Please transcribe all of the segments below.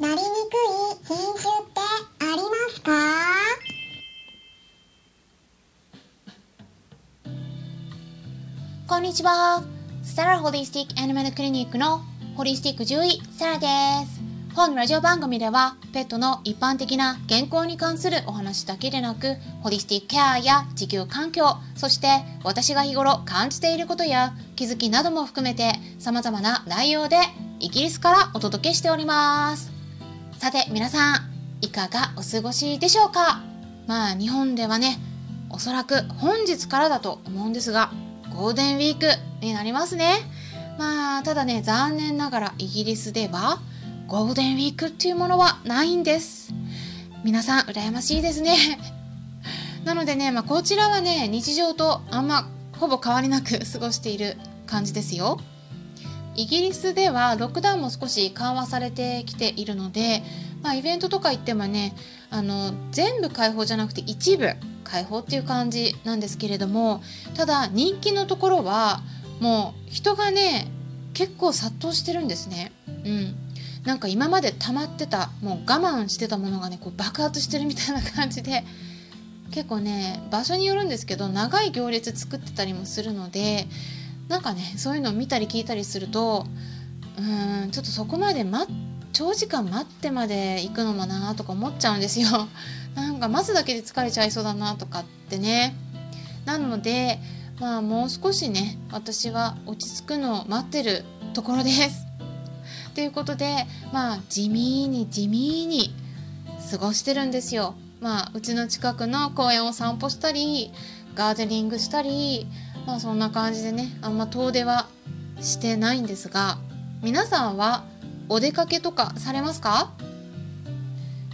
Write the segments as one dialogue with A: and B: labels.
A: なりにくい品種ってありますか？
B: こんにちは。サラホリスティックアニマルクリニックのホリスティック獣医、サラです。本ラジオ番組では、ペットの一般的な健康に関するお話だけでなく、ホリスティックケアや地球環境、そして私が日頃感じていることや気づきなども含めて様々な内容でイギリスからお届けしております。さて皆さん、いかがお過ごしでしょうか？まあ日本ではね、おそらく本日からだと思うんですが、ゴールデンウィークになりますね。まあ、ただね、残念ながらイギリスではゴールデンウィークっていうものはないんです。皆さん、羨ましいですね。なのでね、まあ、こちらはね、日常とあんまほぼ変わりなく過ごしている感じですよ。イギリスではロックダウンも少し緩和されてきているので、まあ、イベントとか行ってもねあの全部開放じゃなくて一部開放っていう感じなんですけれどもただ人気のところはもう人がね結構殺到してるんですね。うんなんか今まで溜まってたもう我慢してたものがねこう爆発してるみたいな感じで結構ね場所によるんですけど長い行列作ってたりもするのでなんかねそういうのを見たり聞いたりするとうんちょっとそこまで待長時間待ってまで行くのもなとか思っちゃうんですよ。なんか待つだけで疲れちゃいそうだなとかってね。なのでまあもう少しね私は落ち着くのを待ってるところです。ということでまあ地味に地味に過ごしてるんですよ。まあうちの近くの公園を散歩したりガーデニングしたりまあそんな感じでねあんま遠出はしてないんですが皆さんはお出かけとかされますか？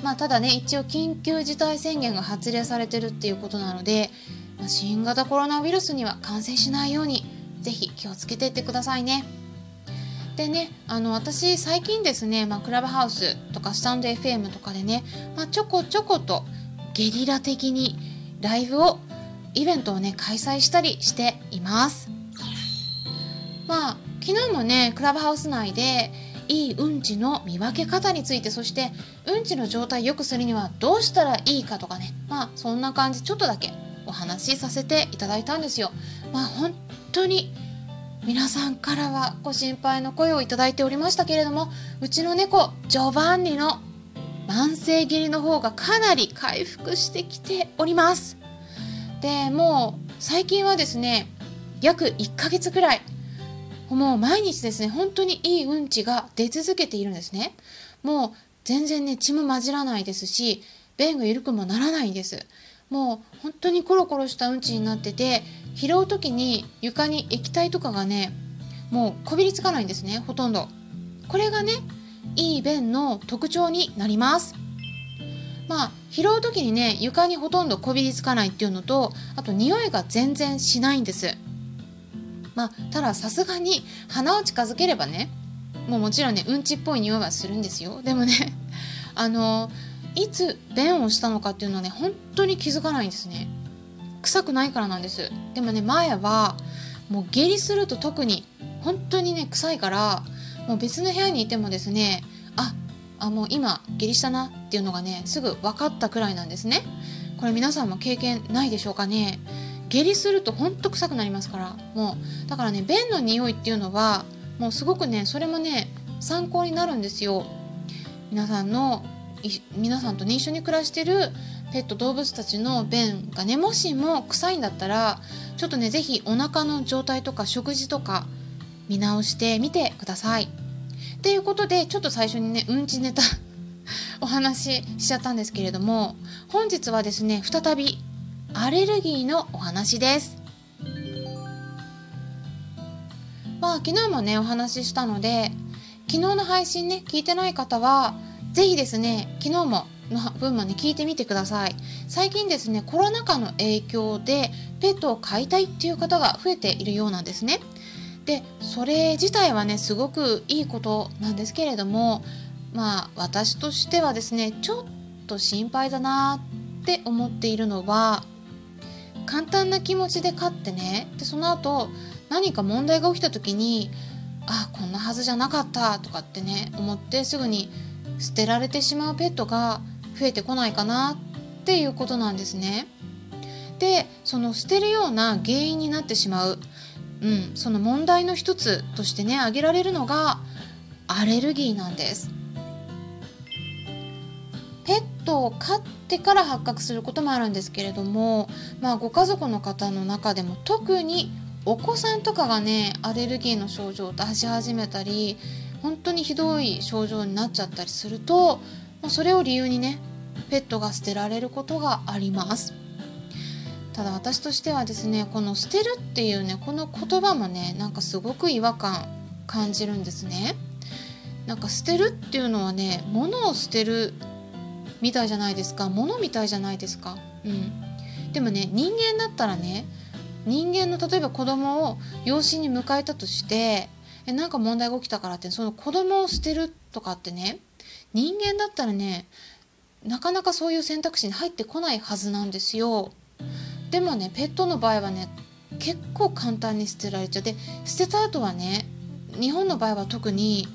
B: まあただね一応緊急事態宣言が発令されてるっていうことなので、まあ新型コロナウイルスには感染しないようにぜひ気をつけていってくださいね。でねあの私最近ですね、まあ、クラブハウスとかスタンド FM とかでね、まあ、ちょこちょことゲリラ的にライブをイベントをね開催したりしています。まあ昨日もねクラブハウス内でいいうんちの見分け方についてそしてうんちの状態良くするにはどうしたらいいかとかねまあそんな感じちょっとだけお話しさせていただいたんですよ。まあ本当に皆さんからはご心配の声をいただいておりましたけれどもうちの猫ジョバンニの慢性切りの方がかなり回復してきております。でもう最近はですね約1ヶ月くらい。もう毎日ですね本当にいいうんちが出続けているんですね。もう全然ね血も混じらないですし便が緩くもならないんです。もう本当にコロコロしたうんちになってて拾う時に床に液体とかがねもうこびりつかないんですねほとんど。これがねいい便の特徴になります。まあ拾う時にね床にほとんどこびりつかないっていうのとあと匂いが全然しないんです。まあたださすがに鼻を近づければねもうもちろんねうんちっぽい匂いはするんですよ。でもね あのいつ便をしたのかっていうのはね本当に気づかないんですね。臭くないからなんです。でもね前はもう下痢すると特に本当にね臭いからもう別の部屋にいてもですねああもう今下痢したなっていうのがねすぐ分かったくらいなんですね。これ皆さんも経験ないでしょうかね。下痢するとほんと臭くなりますからもうだからね便の匂いっていうのはもうすごくねそれもね参考になるんですよ皆さんの皆さんとね一緒に暮らしてるペット動物たちの便がねもしも臭いんだったらちょっとね是非お腹の状態とか食事とか見直してみてください。っていうことでちょっと最初にねうんちネタ お話ししちゃったんですけれども本日はですね再びアレルギーのお話です。まあ昨日もねお話ししたので昨日の配信ね聞いてない方は是非ですね昨日もの分もね聞いてみてください最近ですねコロナ禍の影響でペットを飼いたいっていう方が増えているようなんですねでそれ自体はねすごくいいことなんですけれどもまあ私としてはですねちょっと心配だなって思っているのは簡単な気持ちで飼ってねでその後何か問題が起きた時にあこんなはずじゃなかったとかってね思ってすぐに捨てられてしまうペットが増えてこないかなっていうことなんですね。でその捨てるような原因になってしまう、うん、その問題の一つとしてね挙げられるのがアレルギーなんです。ットを飼ってから発覚することもあるんですけれども、まあ、ご家族の方の中でも特にお子さんとかがねアレルギーの症状を出し始めたり本当にひどい症状になっちゃったりするとそれを理由にねペットが捨てられることがあります。ただ私としてはですねこの捨てるっていうねこの言葉もねなんかすごく違和感感じるんですね。なんか捨てるっていうのはね物を捨てるみたいじゃないですか。物みたいじゃないですか。うん。でもね人間だったらね人間の例えば子供を養子に迎えたとしてえなんか問題が起きたからってその子供を捨てるとかってね人間だったらねなかなかそういう選択肢に入ってこないはずなんですよ。でもねペットの場合はね結構簡単に捨てられちゃって捨てた後はね日本の場合は特に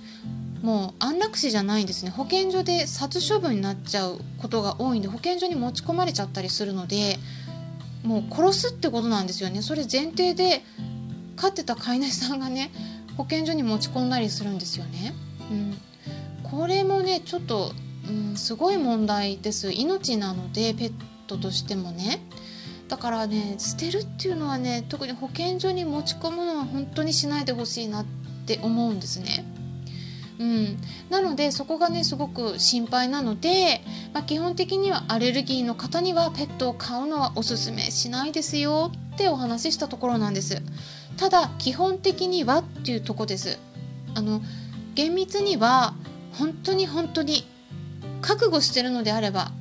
B: もう安楽死じゃないんですね。保健所で殺処分になっちゃうことが多いんで保健所に持ち込まれちゃったりするのでもう殺すってことなんですよね。それ前提で飼ってた飼い主さんがね保健所に持ち込んだりするんですよね。うん、これもねちょっと、うん、すごい問題です。命なのでペットとしてもね。だからね捨てるっていうのはね特に保健所に持ち込むのは本当にしないでほしいなって思うんですね。うん、なのでそこがねすごく心配なので、まあ、基本的にはアレルギーの方にはペットを飼うのはおすすめしないですよってお話ししたところなんです。ただ基本的にはっていうとこです。あの厳密には本当に本当に覚悟してるのであれば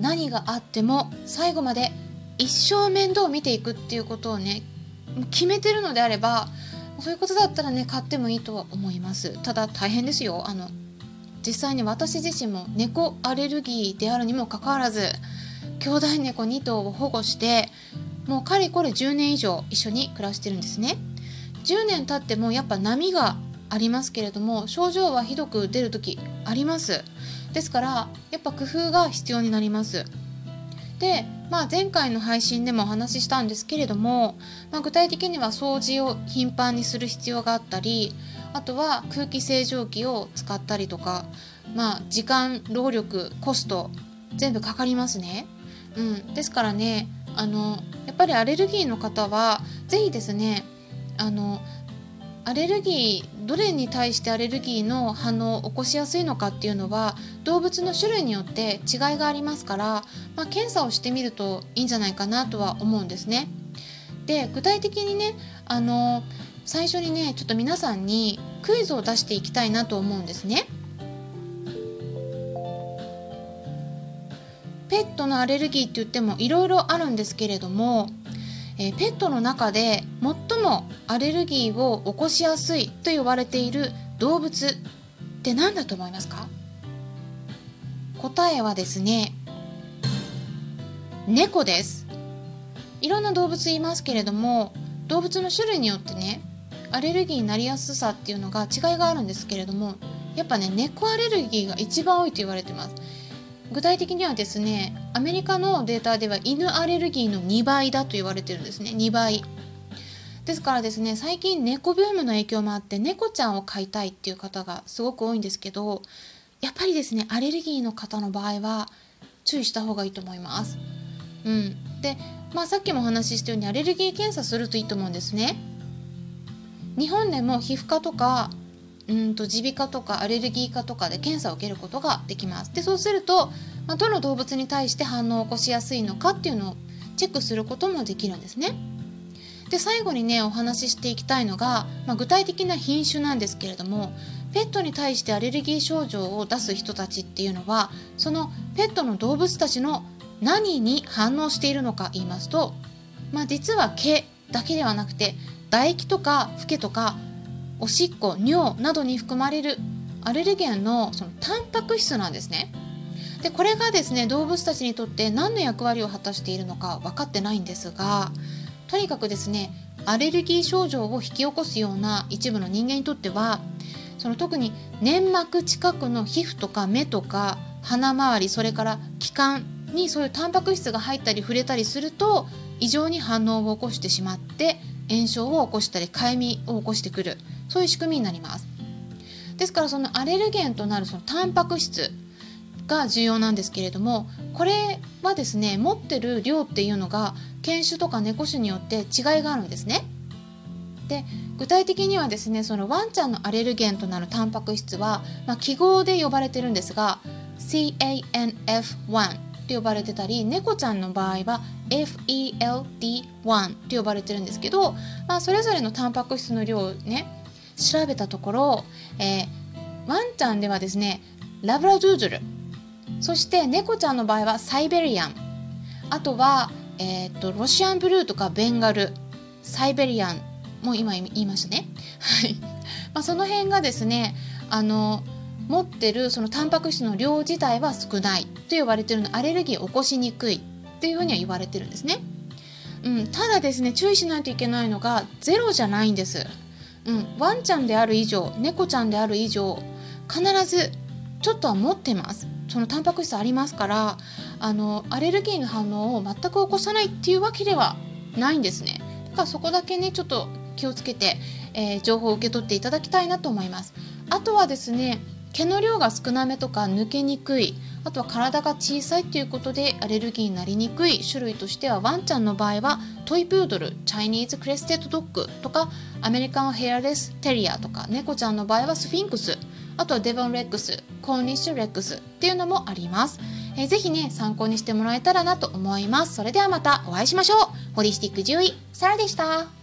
B: 何があっても最後まで一生面倒を見ていくっていうことをね決めてるのであればそういうことだったらね買ってもいいとは思います。ただ大変ですよ。あの実際に私自身も猫アレルギーであるにもかかわらず兄弟猫2頭を保護してもうかれこれ10年以上一緒に暮らしてるんですね。10年経ってもやっぱ波がありますけれども症状はひどく出る時あります。ですからやっぱ工夫が必要になります。で、まあ、前回の配信でもお話ししたんですけれども、まあ、具体的には掃除を頻繁にする必要があったりあとは空気清浄機を使ったりとか、まあ、時間労力コスト全部かかりますね。うん、ですからねあのやっぱりアレルギーの方は是非ですねあのアレルギーどれに対してアレルギーの反応を起こしやすいのかっていうのは動物の種類によって違いがありますから、まあ、検査をしてみるといいんじゃないかなとは思うんですね。で具体的にねあの最初にねちょっと皆さんにクイズを出していきたいなと思うんですね。ペットのアレルギーって言ってもいろいろあるんですけれどもえ、ペットの中で最もアレルギーを起こしやすいと言われている動物って何だと思いますか？答えはですね猫です。いろんな動物いますけれども動物の種類によってねアレルギーになりやすさっていうのが違いがあるんですけれどもやっぱね猫アレルギーが一番多いと言われてます。具体的にはですねアメリカのデータでは犬アレルギーの2倍だと言われてるんですね2倍ですからですね最近猫ブームの影響もあって猫ちゃんを飼いたいっていう方がすごく多いんですけどやっぱりですねアレルギーの方の場合は注意した方がいいと思います。うん、で、まあ、さっきもお話ししたようにアレルギー検査するといいと思うんですね。日本でも皮膚科とかうんと耳鼻科とかアレルギー科とかで検査を受けることができます。でそうすると、まあ、どの動物に対して反応を起こしやすいのかっていうのをチェックすることもできるんですね。で最後にねお話ししていきたいのが、まあ、具体的な品種なんですけれどもペットに対してアレルギー症状を出す人たちっていうのはそのペットの動物たちの何に反応しているのか言いますと、まあ、実は毛だけではなくて唾液とかフケとかおしっこ尿などに含まれるアレルゲンのそのタンパク質なんですね。でこれがですね動物たちにとって何の役割を果たしているのか分かってないんですがとにかくですねアレルギー症状を引き起こすような一部の人間にとってはその特に粘膜近くの皮膚とか目とか鼻周りそれから気管にそういうタンパク質が入ったり触れたりすると異常に反応を起こしてしまって炎症を起こしたりかゆみを起こしてくるそういう仕組みになります。ですからそのアレルゲンとなるそのタンパク質が重要なんですけれどもこれはですね持ってる量っていうのが犬種とか猫種によって違いがあるんですね。で具体的にはですねそのワンちゃんのアレルゲンとなるタンパク質は、まあ、記号で呼ばれてるんですが CANF1 って呼ばれてたり猫ちゃんの場合は FELD1 って呼ばれてるんですけど、まあ、それぞれのタンパク質の量をね調べたところ、えー、ワンちゃんではですねラブラドゥードルそして猫ちゃんの場合はサイベリアンあとは、えーと、ロシアンブルーとかベンガルサイベリアンも今言いましたね。はいまあ、その辺がですねあの持ってるそのタンパク質の量自体は少ない。と言われてるの。アレルギーを起こしにくい。っていうふうには言われてるんですね。うん、ただですね注意しないといけないのがゼロじゃないんです。うん、ワンちゃんである以上猫ちゃんである以上必ずちょっとは持ってます。そのタンパク質ありますからあのアレルギーの反応を全く起こさないっていうわけではないんですね。だからそこだけねちょっと気をつけて、えー、情報を受け取っていただきたいなと思います。あとはですね毛の量が少なめとか抜けにくいあとは体が小さいということでアレルギーになりにくい種類としてはワンちゃんの場合はトイプードルチャイニーズクレステッドドッグとかアメリカンヘアレステリアとか猫ちゃんの場合はスフィンクスあとはデボンレックスコーニッシュレックスっていうのもあります、えー、ぜひね参考にしてもらえたらなと思います。それではまたお会いしましょう。ホリスティック獣医サラでした。